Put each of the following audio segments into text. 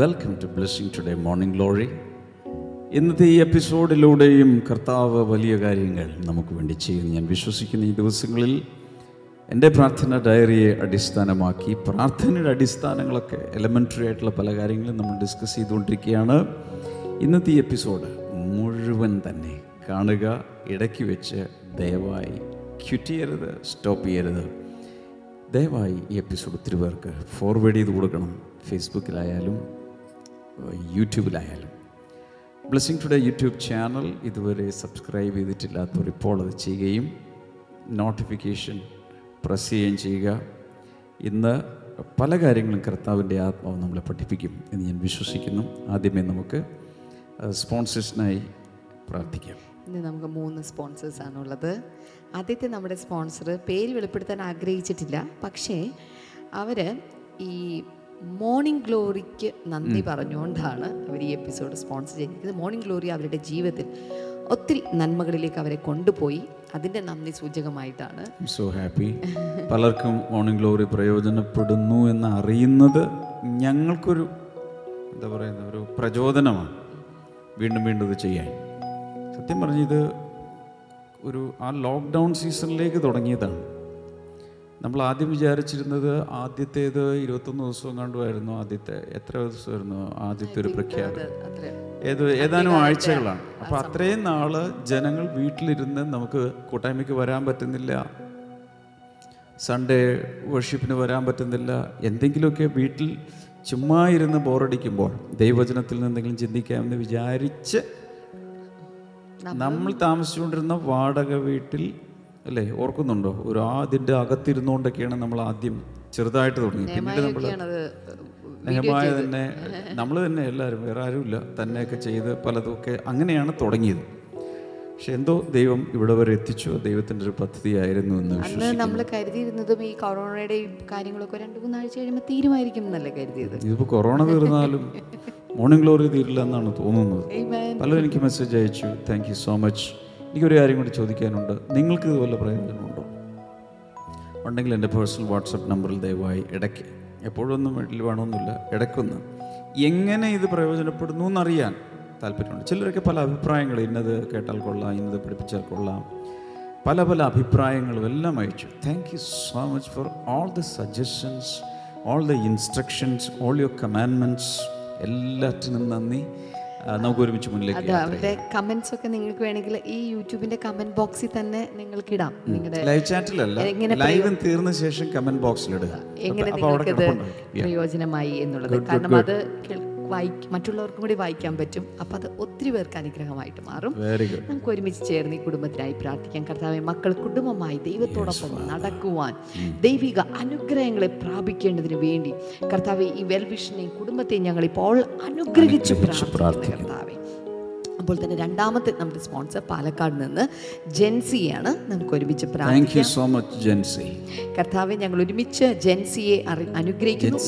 Welcome to blessing today morning glory ഇന്നത്തെ ഈ എപ്പിസോഡിലൂടെയും കർത്താവ് വലിയ കാര്യങ്ങൾ നമുക്ക് വേണ്ടി ചെയ്യും ഞാൻ വിശ്വസിക്കുന്ന ഈ ദിവസങ്ങളിൽ എന്റെ പ്രാർത്ഥന ഡയറിയെ അടിസ്ഥാനമാക്കി പ്രാർത്ഥനയുടെ അടിസ്ഥാനങ്ങളൊക്കെ എലമെന്ററി ആയിട്ടുള്ള പല കാര്യങ്ങളും നമ്മൾ ഡിസ്കസ് ചെയ്തുകൊണ്ടിരിക്കുകയാണ്. ഇന്നത്തെ ഈ എപ്പിസോഡ് മുഴുവൻ തന്നെ കാണുക ഇടയ്ക്ക് വെച്ച് ദയവായി ക്യൂറ്റ് ചെയ്യരുത് സ്റ്റോപ്പ് ചെയ്യരുത്. ദയവായി ഈ എപ്പിസോഡ് ഒത്തിരി പേർക്ക് ഫോർവേഡ് ചെയ്ത് കൊടുക്കണം. ഫേസ്ബുക്കിലായാലും യൂട്യൂബിലായാലും. ബ്ലെസ്സിങ് ടുഡേ യൂട്യൂബ് ചാനൽ ഇതുവരെ സബ്സ്ക്രൈബ് ചെയ്തിട്ടില്ലാത്തവർ ഇപ്പോൾ അത് ചെയ്യുകയും നോട്ടിഫിക്കേഷൻ പ്രസ് ചെയ്യുകയും ചെയ്യുക. ഇന്ന് പല കാര്യങ്ങളും കർത്താവിന്റെ ആത്മാവ് നമ്മളെ പഠിപ്പിക്കും എന്ന് ഞാൻ വിശ്വസിക്കുന്നു. ആദ്യമേ നമുക്ക് സ്പോൺസേഴ്സിനായി പ്രാർത്ഥിക്കാം. ഇന്ന് നമുക്ക് മൂന്ന് സ്പോൺസേഴ്സ് ഉള്ളത് ആദ്യത്തെ നമ്മുടെ സ്പോൺസർ പേര് വെളിപ്പെടുത്താൻ ആഗ്രഹിച്ചിട്ടില്ല. പക്ഷേ അവർ ഈ മോർണിംഗ് ഗ്ലോറിക്ക് നന്ദി പറഞ്ഞുകൊണ്ടാണ് അവർ ഈ എപ്പിസോഡ് സ്പോൺസർ ചെയ്തിരിക്കുന്നത്. മോർണിംഗ് ഗ്ലോറി അവരുടെ ജീവിതത്തിൽ ഒത്തിരി നന്മകളിലേക്ക് അവരെ കൊണ്ടുപോയി. അതിന്റെ നന്ദി സൂചകമായിട്ടാണ്. സോ ഹാപ്പി പലർക്കും മോർണിംഗ് ഗ്ലോറി പ്രയോജനപ്പെടുന്നു എന്ന് അറിയുന്നത് ഞങ്ങൾക്കൊരു എന്താ പറയുന്ന ഒരു പ്രചോദനമാണ് വീണ്ടും വീണ്ടും ഇത് ചെയ്യാൻ. സത്യം പറഞ്ഞത് ഒരു ആ ലോക്ക്ഡൗൺ സീസണിലേക്ക് തുടങ്ങിയതാണ്. നമ്മൾ ആദ്യം വിചാരിച്ചിരുന്നത് ആദ്യത്തേത് ഇരുപത്തൊന്ന് ദിവസം കണ്ടുമായിരുന്നു. ആദ്യത്തെ എത്ര ദിവസമായിരുന്നു ആദ്യത്തെ ഒരു പ്രഖ്യാപനം. ഏത് ഏതാനും ആഴ്ചകളാണ്. അപ്പോൾ അത്രയും നാൾ ജനങ്ങൾ വീട്ടിലിരുന്ന് നമുക്ക് കൂട്ടായ്മയ്ക്ക് വരാൻ പറ്റുന്നില്ല. സൺഡേ വർഷിപ്പിന് വരാൻ പറ്റുന്നില്ല. എന്തെങ്കിലുമൊക്കെ വീട്ടിൽ ചുമ്മാ ഇരുന്ന് ബോറടിക്കുമ്പോൾ ദൈവവചനത്തിൽ നിന്ന് എന്തെങ്കിലും ചിന്തിക്കാമെന്ന് വിചാരിച്ച് നമ്മൾ താമസിച്ചുകൊണ്ടിരുന്ന വാടക വീട്ടിൽ അല്ലേ? ഓർക്കുന്നുണ്ടോ? ഒരു അതിന്റെ അകത്തിരുന്നുകൊണ്ടൊക്കെയാണ് നമ്മൾ ആദ്യം ചെറുതായിട്ട് തുടങ്ങി. പിന്നീട് നമ്മൾ നയമായ തന്നെ നമ്മൾ തന്നെ എല്ലാവരും വേറെ ആരുമില്ല. തന്നെയൊക്കെ ചെയ്ത് പലതുമൊക്കെ അങ്ങനെയാണ് തുടങ്ങിയത്. പക്ഷെ എന്തോ ദൈവം ഇവിടെ വരെ എത്തിച്ചു. ദൈവത്തിന്റെ ഒരു പദ്ധതിയായിരുന്നു എന്ന് അന്ന് നമ്മൾ കരുതിയിരുന്നതും ഈ കൊറോണയുടെ കാര്യങ്ങളൊക്കെ രണ്ട് മൂന്നാഴ്ച കഴിയുമ്പോൾ തീരുമായിരിക്കും എന്നല്ലേ കരുതിയത്? ഇതിപ്പോൾ കൊറോണ തീർന്നാലും മോർണിംഗ് ഗ്ലോറി തീരില്ല എന്നാണ് തോന്നുന്നത്. പലരും എനിക്ക് മെസ്സേജ് അയച്ചു. താങ്ക് യു സോ മച്ച് എനിക്കൊരു കാര്യം കൂടി ചോദിക്കാനുണ്ട്. നിങ്ങൾക്ക് ഇതുപോലെ പ്രയോജനമുണ്ടോ? ഉണ്ടെങ്കിൽ എന്റെ പേഴ്സണൽ വാട്സപ്പ് നമ്പറിൽ ദയവായി ഇടയ്ക്ക് എപ്പോഴൊന്നും വീട്ടിൽ വേണമെന്നില്ല ഇടയ്ക്കൊന്ന്. എങ്ങനെ ഇത് പ്രയോജനപ്പെടുന്നു എന്നറിയാൻ താല്പര്യമുണ്ട്. ചിലരൊക്കെ പല അഭിപ്രായങ്ങൾ ഇന്നത് കേട്ടാൽ കൊള്ളാം ഇന്നത് പഠിപ്പിച്ചാൽ കൊള്ളാം. പല പല അഭിപ്രായങ്ങളും എല്ലാം അയച്ചു. Thank you so much for all the suggestions all the instructions all your commandments എല്ലാറ്റിനും നന്ദി. നമുക്ക് ഒരുമിച്ച് മുന്നിലേക്ക് അത് അവരുടെ കമന്റ്സ് ഒക്കെ നിങ്ങൾക്ക് വേണമെങ്കിൽ ഈ യൂട്യൂബിന്റെ കമന്റ് ബോക്സിൽ തന്നെ നിങ്ങൾക്ക് ഇടാം. നിങ്ങളുടെ ലൈവ് ചാറ്റിലല്ല ലൈവും തീർന്ന ശേഷം കമന്റ് ബോക്സിൽ ഇടുക. എങ്ങനെ നിങ്ങൾക്കത് പ്രയോജനമായി എന്നുള്ളത്. കാരണം അത് കേൾ- വായിക്ക മറ്റുള്ളവർക്കും കൂടി വായിക്കാൻ പറ്റും. അപ്പം അത് ഒത്തിരി പേർക്ക് അനുഗ്രഹമായിട്ട് മാറും. നമുക്ക് ഒരുമിച്ച് ചേർന്ന് ഈ കുടുംബത്തിനായി പ്രാർത്ഥിക്കാം. കർത്താവെ മക്കൾ കുടുംബമായി ദൈവത്തോടൊപ്പം നടക്കുവാൻ ദൈവിക അനുഗ്രഹങ്ങളെ പ്രാപിക്കേണ്ടതിന് വേണ്ടി കർത്താവ് ഈ വെൽവിഷനെയും കുടുംബത്തെയും ഞങ്ങൾ ഇപ്പോൾ അനുഗ്രഹിച്ചു പ്രാർത്ഥിക്കുന്നു. കർത്താവെ അപ്പോൾ തന്നെ രണ്ടാമത്തെ നമ്മുടെ സ്പോൺസർ പാലക്കാട് നിന്ന് ജെൻസിയാണ് നമുക്ക് ഒരുമിച്ച് താങ്ക് യു സോ മച്ച് ജെൻസി. കർത്താവെ ഞങ്ങൾ ഒരുമിച്ച് ജെൻസിയെ അറി- അനുഗ്രഹിക്കുന്നു.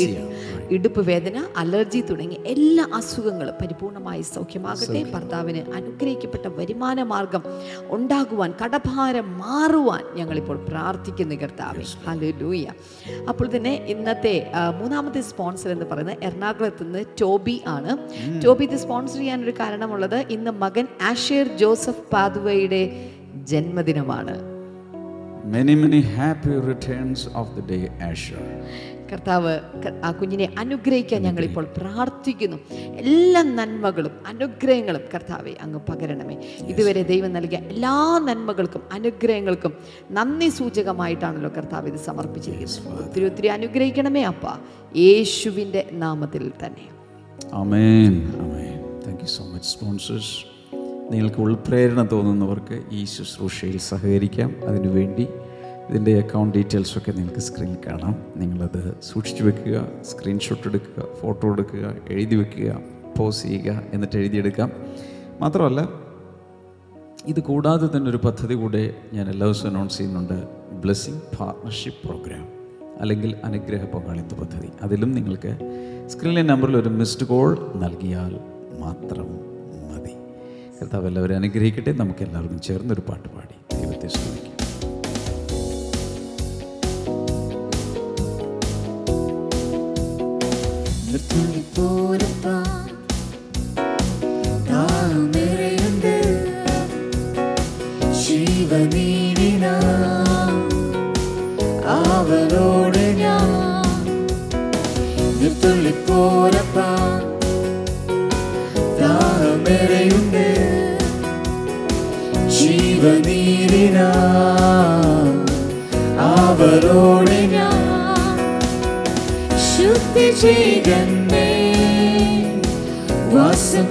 ഇടുപ്പ് വേദന അലർജി തുടങ്ങി എല്ലാ അസുഖങ്ങളും പരിപൂർണമായി സൗഖ്യമാകട്ടെ. ഭർത്താവിന് അനുഗ്രഹിക്കപ്പെട്ട വരുമാന മാർഗം ഉണ്ടാകുവാൻ കടഭാരം മാറുവാൻ ഞങ്ങളിപ്പോൾ പ്രാർത്ഥിക്കുന്നു കർത്താവെ. ഹലൂയ അപ്പോൾ തന്നെ ഇന്നത്തെ മൂന്നാമത്തെ സ്പോൺസർ എന്ന് പറയുന്നത് എറണാകുളത്ത് നിന്ന് ടോബി ആണ്. ടോബി ഇത് സ്പോൺസർ ചെയ്യാനൊരു കാരണമുള്ളത് ഇന്ന് മകൻ ആഷേർ ജോസഫ് പാതുവയുടെ ജന്മദിനമാണ്. Many many happy returns of the day Asher കർത്താവ് ആ കുഞ്ഞിനെ അനുഗ്രഹിക്കാൻ ഞങ്ങളിപ്പോൾ പ്രാർത്ഥിക്കുന്നു. എല്ലാ നന്മകളും അനുഗ്രഹങ്ങളും കർത്താവെ അങ്ങ് പകരണമേ. ഇതുവരെ ദൈവം നൽകിയ എല്ലാ നന്മകൾക്കും അനുഗ്രഹങ്ങൾക്കും നന്ദി സൂചകമായിട്ടാണല്ലോ കർത്താവ് ഇത് സമർപ്പിച്ചിരിക്കുന്നത്. ഒത്തിരി ഒത്തിരി അനുഗ്രഹിക്കണമേ അപ്പ. യേശുവിന്റെ നാമത്തിൽ തന്നെ. അമേൻ അമേൻ thank you so much sponsors നിങ്ങൾക്ക് ഉൾപ്രേരണ തോന്നുന്നവർക്ക് ഈ ശുശ്രൂഷയിൽ സഹകരിക്കാം. അതിനുവേണ്ടി ഇതിന്റെ അക്കൗണ്ട് ഡീറ്റെയിൽസൊക്കെ നിങ്ങൾക്ക് സ്ക്രീനിൽ കാണാം. നിങ്ങളത് സൂക്ഷിച്ചു വെക്കുക സ്ക്രീൻഷോട്ട് എടുക്കുക ഫോട്ടോ എടുക്കുക എഴുതി വെക്കുക പോസ് ചെയ്യുക എന്നിട്ട് എഴുതിയെടുക്കാം. മാത്രമല്ല ഇത് കൂടാതെ തന്നെ ഒരു പദ്ധതി കൂടെ ഞാൻ എല്ലാ ദിവസവും അനൗൺസ് ചെയ്യുന്നുണ്ട്. ബ്ലെസ്സിങ് പാർട്ണർഷിപ്പ് പ്രോഗ്രാം അല്ലെങ്കിൽ അനുഗ്രഹ പങ്കാളിത്ത പദ്ധതി. അതിലും നിങ്ങൾക്ക് സ്ക്രീനിലെ നമ്പറിൽ ഒരു മിസ്ഡ് കോൾ നൽകിയാൽ മാത്രം മതി കർത്താവ് എല്ലാവരും അനുഗ്രഹിക്കട്ടെ. നമുക്ക് എല്ലാവർക്കും ചേർന്നൊരു പാട്ട് പാടി. ദൈവത്തെ സ്തുതിക്കാം.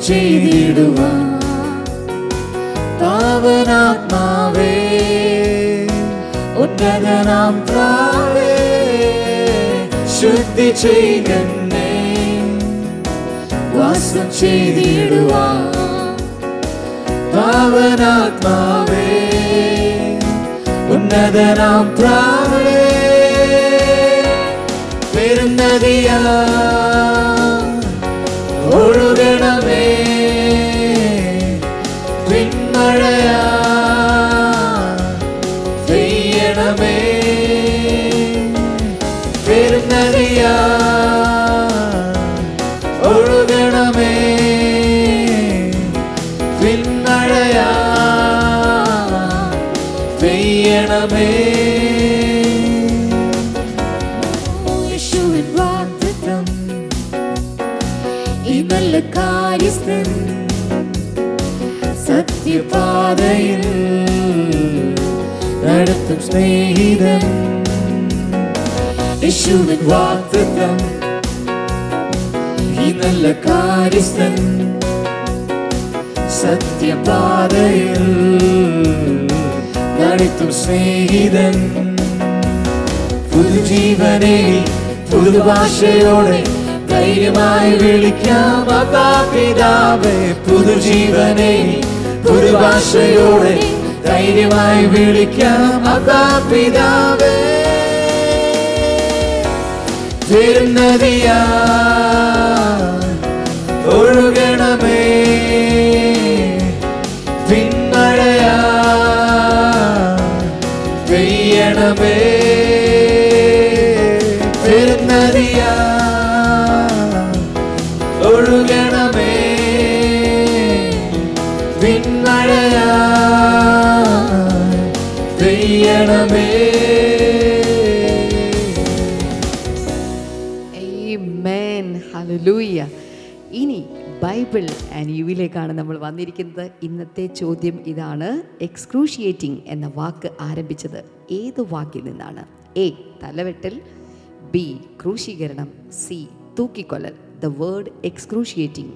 വാസം ചെയ്തിടുവാൻ. പാവനാത്മാവേ ഉന്നതനാം പ്രാവേ ശുദ്ധി ചെയ്തന്നെ. വാസം ചെയ്തിടുവാൻ. പാവനാത്മാവേ ഉന്നതനാം പ്രാവേ പെരുന്നതിയാ വാഗ്ദത്തം ഈ നല്ല കാര്യസ്ഥൻ സത്യപാതയിൽ നടത്തും സ്നേഹിതൻ പുതുജീവനെ പുതുഭാഷയോടെ ധൈര്യമായി വിളിക്കാം പിതാവേ പുതുജീവനെ പുതുഭാഷയോടെ ധൈര്യമായി വിളിക്കാം പിതാവേ വരുന്നതിയാ ആൻഡ് നമ്മൾ വന്നിരിക്കുന്നത്. ഇന്നത്തെ ചോദ്യം ഇതാണ്. എക്സ്ക്രൂഷിയേറ്റിംഗ് എന്ന വാക്ക് ആരംഭിച്ചത് ഏത് വാക്കിൽ നിന്നാണ്? എ തലവെട്ടൽ. ബി ക്രൂശീകരണം. C തൂക്കിക്കൊലൽ the word excruciating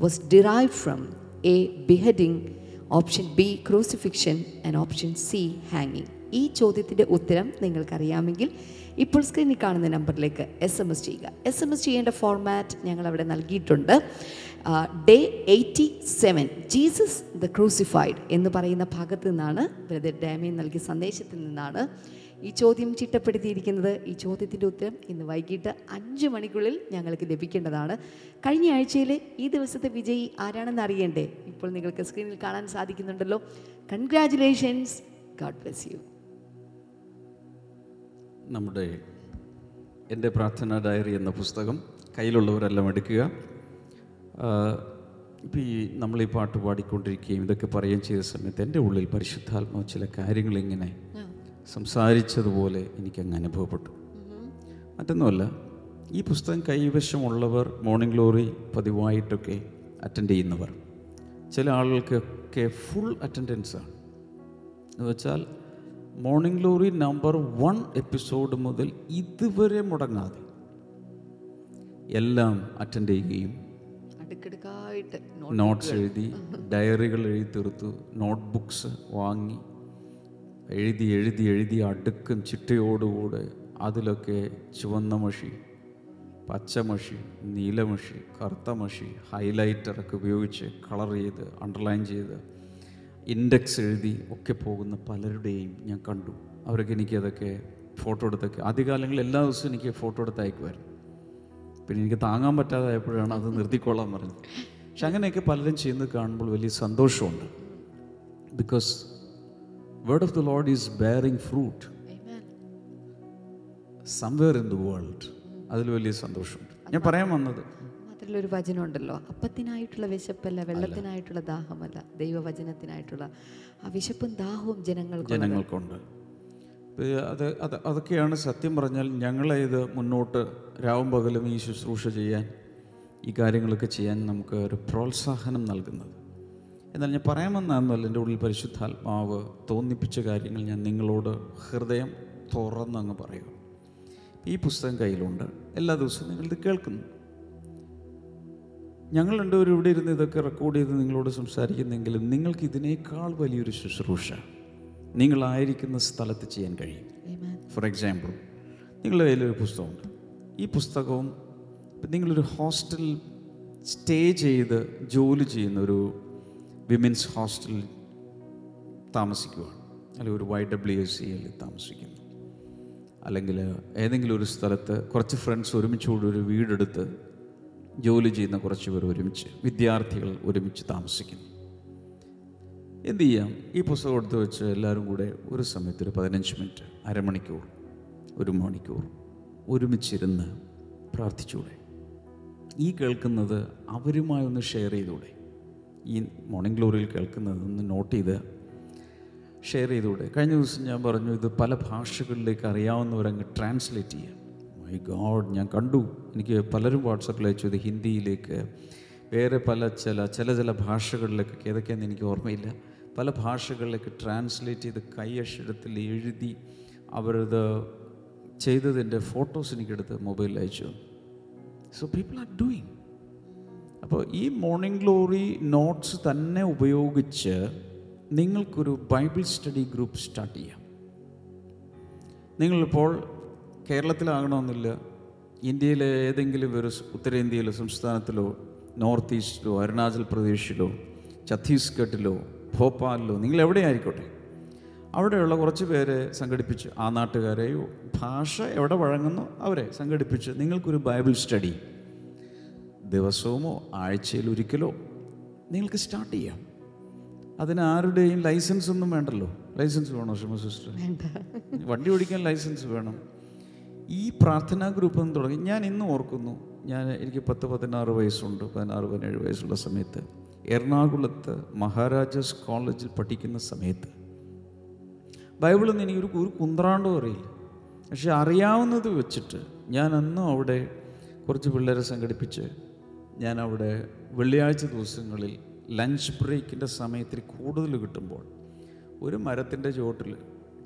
was derive from a beheading option B crucifixion and option C ഹാങ്ങിങ് ഈ ചോദ്യത്തിന്റെ ഉത്തരം നിങ്ങൾക്കറിയാമെങ്കിൽ ഇപ്പോൾ സ്ക്രീനിൽ കാണുന്ന നമ്പറിലേക്ക് എസ് എം എസ് ചെയ്യുക. എസ് എം എസ് ചെയ്യേണ്ട ഫോർമാറ്റ് ഞങ്ങൾ അവിടെ നൽകിയിട്ടുണ്ട്. Day eighty seven Jesus the crucified എന്ന് പറയുന്ന ഭാഗത്ത് നിന്നാണ് ബ്രദർ ഡാമിയൻ നൽകിയ സന്ദേശത്തിൽ നിന്നാണ് ഈ ചോദ്യം ചിട്ടപ്പെടുത്തിയിരിക്കുന്നത്. ഈ ചോദ്യത്തിന്റെ ഉത്തരം ഇന്ന് വൈകിട്ട് അഞ്ച് മണിക്കുള്ളിൽ ഞങ്ങൾക്ക് ലഭിക്കേണ്ടതാണ്. കഴിഞ്ഞ ആഴ്ചയിൽ ഈ ദിവസത്തെ വിജയി ആരാണെന്ന് അറിയണ്ടേ? ഇപ്പോൾ നിങ്ങൾക്ക് സ്ക്രീനിൽ കാണാൻ സാധിക്കുന്നുണ്ടല്ലോ. കൺഗ്രാറ്റുലേഷൻസ് ഗാഡ് ബ്ലെസ് യു നമ്മുടെ എന്റെ പ്രാർത്ഥന ഡയറി എന്ന പുസ്തകം കയ്യിലുള്ളവരെല്ലാം എടുക്കുക. ഇപ്പോൾ ഈ നമ്മൾ ഈ പാട്ട് പാടിക്കൊണ്ടിരിക്കുകയും ഇതൊക്കെ പറയുകയും ചെയ്ത സമയത്ത് എന്റെ ഉള്ളിൽ പരിശുദ്ധാത്മാവ് ചില കാര്യങ്ങൾ ഇങ്ങനെ സംസാരിച്ചതുപോലെ എനിക്കങ്ങ് അനുഭവപ്പെട്ടു. മറ്റൊന്നുമല്ല ഈ പുസ്തകം കൈവശമുള്ളവർ മോർണിംഗ് ഗ്ലോറി പതിവായിട്ടൊക്കെ അറ്റൻഡ് ചെയ്യുന്നവർ. ചില ആളുകൾക്കൊക്കെ ഫുൾ അറ്റൻഡൻസാണ്. എന്ന് വെച്ചാൽ morning glory number one episode മുതൽ ഇതുവരെ മുടങ്ങാതെ. എല്ലാം അറ്റൻഡ് ചെയ്യുകയും നോട്ട്സ് എഴുതി ഡയറികൾ എഴുതി തീർത്തു നോട്ട് ബുക്സ് വാങ്ങി എഴുതി എഴുതി എഴുതി അടുക്കും ചിട്ടയോടുകൂടെ അതിലൊക്കെ ചുവന്ന മഷി പച്ചമഷി നീലമഷി കറുത്ത മഷി ഹൈലൈറ്റർ ഹൈലൈറ്ററൊക്കെ ഉപയോഗിച്ച് കളർ ചെയ്ത് അണ്ടർലൈൻ ചെയ്ത് ഇൻഡെക്സ് എഴുതി ഒക്കെ പോകുന്ന പലരുടെയും ഞാൻ കണ്ടു. അവരൊക്കെ എനിക്കതൊക്കെ ഫോട്ടോ എടുത്തൊക്കെ. ആദ്യകാലങ്ങളിൽ എല്ലാ ദിവസവും എനിക്ക് ഫോട്ടോ എടുത്ത് അയക്കുമായിരുന്നു. പിന്നെ എനിക്ക് താങ്ങാൻ പറ്റാതായപ്പോഴാണ് അത് നിർത്തിക്കൊള്ളാൻ പറഞ്ഞത്. പക്ഷെ അങ്ങനെയൊക്കെ പലരും ചെയ്യുന്നത് കാണുമ്പോൾ വലിയ സന്തോഷമുണ്ട്. Because word of the Lord is bearing fruit somewhere in the world അതിൽ വലിയ സന്തോഷമുണ്ട്. ഞാൻ പറയാൻ വന്നത് ഒരു വചനമുണ്ടല്ലോ അപ്പത്തിനായിട്ടുള്ള വിശപ്പല്ല വെള്ളത്തിനായിട്ടുള്ള ദാഹമല്ല ദൈവവചനത്തിനായിട്ടുള്ള. ആ വിശപ്പും ദാഹവും ജനങ്ങൾക്ക് ജനങ്ങൾക്കുണ്ട്. അത് അത് അതൊക്കെയാണ് സത്യം പറഞ്ഞാൽ ഞങ്ങളെ ഇത് മുന്നോട്ട് രാവും പകലും ഈ ശുശ്രൂഷ ചെയ്യാൻ ഈ കാര്യങ്ങളൊക്കെ ചെയ്യാൻ നമുക്ക് ഒരു പ്രോത്സാഹനം നൽകുന്നത്. എന്നാൽ ഞാൻ പറയാൻ വന്നതെന്നല്ല എന്റെ ഉള്ളിൽ പരിശുദ്ധാത്മാവ് തോന്നിപ്പിച്ച കാര്യങ്ങൾ ഞാൻ നിങ്ങളോട് ഹൃദയം തുറന്നങ്ങ് പറയുക. ഈ പുസ്തകം കയ്യിലുണ്ട്. എല്ലാ ദിവസവും നിങ്ങളിത് കേൾക്കുന്നു. ഞങ്ങൾ രണ്ടുപേരും ഇവിടെ ഇരുന്ന് ഇതൊക്കെ റെക്കോർഡ് ചെയ്ത് നിങ്ങളോട് സംസാരിക്കുന്നെങ്കിലും നിങ്ങൾക്ക് ഇതിനേക്കാൾ വലിയൊരു ശുശ്രൂഷ നിങ്ങളായിരിക്കുന്ന സ്ഥലത്ത് ചെയ്യാൻ കഴിയും. ഫോർ എക്സാമ്പിൾ നിങ്ങളുടെ കയ്യിലൊരു പുസ്തകമുണ്ട്. ഈ പുസ്തകവും നിങ്ങളൊരു ഹോസ്റ്റലിൽ സ്റ്റേ ചെയ്ത് ജോലി ചെയ്യുന്ന ഒരു വിമൻസ് ഹോസ്റ്റലിൽ താമസിക്കുകയാണ് അല്ലെങ്കിൽ ഒരു വൈ ഡബ്ല്യു എസ് സിയിൽ താമസിക്കുന്നു. അല്ലെങ്കിൽ ഏതെങ്കിലും ഒരു സ്ഥലത്ത് കുറച്ച് ഫ്രണ്ട്സ് ഒരുമിച്ചുകൂടി ഒരു വീടെടുത്ത് ജോലി ചെയ്യുന്ന കുറച്ച് പേർ ഒരുമിച്ച് വിദ്യാർത്ഥികൾ ഒരുമിച്ച് താമസിക്കുന്നു. എന്ത് ചെയ്യാം? ഈ പുസ്തകം എടുത്ത് വെച്ച് എല്ലാവരും കൂടെ ഒരു സമയത്ത് ഒരു പതിനഞ്ച് മിനിറ്റ് അരമണിക്കൂർ ഒരു മണിക്കൂർ ഒരുമിച്ചിരുന്ന് പ്രാർത്ഥിച്ചൂടെ. ഈ കേൾക്കുന്നത് അവരുമായി ഒന്ന് ഷെയർ ചെയ്തൂടെ. ഈ മോർണിംഗ് ഗ്ലോറിയിൽ കേൾക്കുന്നത് ഒന്ന് നോട്ട് ചെയ്ത് ഷെയർ ചെയ്തൂടെ. കഴിഞ്ഞ ദിവസം ഞാൻ പറഞ്ഞു ഇത് പല ഭാഷകളിലേക്ക് അറിയാവുന്നവരങ്ങ് ട്രാൻസ്ലേറ്റ് ചെയ്യാം. മൈ ഗോഡ് ഞാൻ കണ്ടു. എനിക്ക് പലരും വാട്സപ്പിൽ അയച്ചു ഇത് ഹിന്ദിയിലേക്ക്. വേറെ പല ചില ചില ചില ഭാഷകളിലേക്കൊക്കെ. ഏതൊക്കെയാണെന്ന് എനിക്ക് ഓർമ്മയില്ല. പല ഭാഷകളിലേക്ക് ട്രാൻസ്ലേറ്റ് ചെയ്ത് കൈയക്ഷരത്തിൽ എഴുതി അവരത് ചെയ്തതിന്റെ ഫോട്ടോസ് എനിക്കെടുത്ത് മൊബൈലിൽ അയച്ചു. സോ പീപ്പിൾ ആർ ഡൂയിങ് അപ്പോൾ ഈ മോർണിംഗ് ഗ്ലോറി നോട്ട്സ് തന്നെ ഉപയോഗിച്ച് നിങ്ങൾക്കൊരു ബൈബിൾ സ്റ്റഡി ഗ്രൂപ്പ് സ്റ്റാർട്ട് ചെയ്യാം. നിങ്ങളിപ്പോൾ കേരളത്തിലാകണമെന്നില്ല. ഇന്ത്യയിലെ ഏതെങ്കിലും ഒരു ഉത്തരേന്ത്യയിലെ സംസ്ഥാനത്തിലോ നോർത്ത് ഈസ്റ്റിലോ അരുണാചൽ പ്രദേശിലോ ഛത്തീസ്ഗഡിലോ ഭോപ്പാലിലോ നിങ്ങൾ എവിടെ ആയിക്കോട്ടെ അവിടെയുള്ള കുറച്ച് പേരെ സംഘടിപ്പിച്ച് ആ നാട്ടുകാരെയോ ഭാഷ എവിടെ വഴങ്ങുന്നു അവരെ സംഘടിപ്പിച്ച് നിങ്ങൾക്കൊരു ബൈബിൾ സ്റ്റഡി ദിവസവുമോ ആഴ്ചയിൽ ഒരിക്കലോ നിങ്ങൾക്ക് സ്റ്റാർട്ട് ചെയ്യാം. അതിന് ആരുടെയും ലൈസൻസ് ഒന്നും വേണ്ടല്ലോ. ലൈസൻസ് വേണോ ഷിമ സിസ്റ്റർ? വണ്ടി ഓടിക്കാൻ ലൈസൻസ് വേണം. ഈ പ്രാർത്ഥനാ ഗ്രൂപ്പ് എന്ന് തുടങ്ങി. ഞാൻ ഇന്ന് ഓർക്കുന്നു ഞാൻ എനിക്ക് പത്ത് പതിനാറ് വയസ്സുണ്ട് പതിനാറ് പതിനേഴ് വയസ്സുള്ള സമയത്ത്. എറണാകുളത്ത് മഹാരാജാസ് കോളേജിൽ പഠിക്കുന്ന സമയത്ത്. ബൈബിളൊന്നും എനിക്കൊരു ഒരു കുന്ത്രാണ്ടോ അറിയില്ല. പക്ഷെ അറിയാവുന്നത് വെച്ചിട്ട് ഞാൻ അന്നും അവിടെ കുറച്ച് പിള്ളേരെ സംഘടിപ്പിച്ച് ഞാൻ അവിടെ വെള്ളിയാഴ്ച ദിവസങ്ങളിൽ ലഞ്ച് ബ്രേക്കിന്റെ സമയത്തിൽ കൂടുതൽ കിട്ടുമ്പോൾ ഒരു മരത്തിന്റെ ചുവട്ടിൽ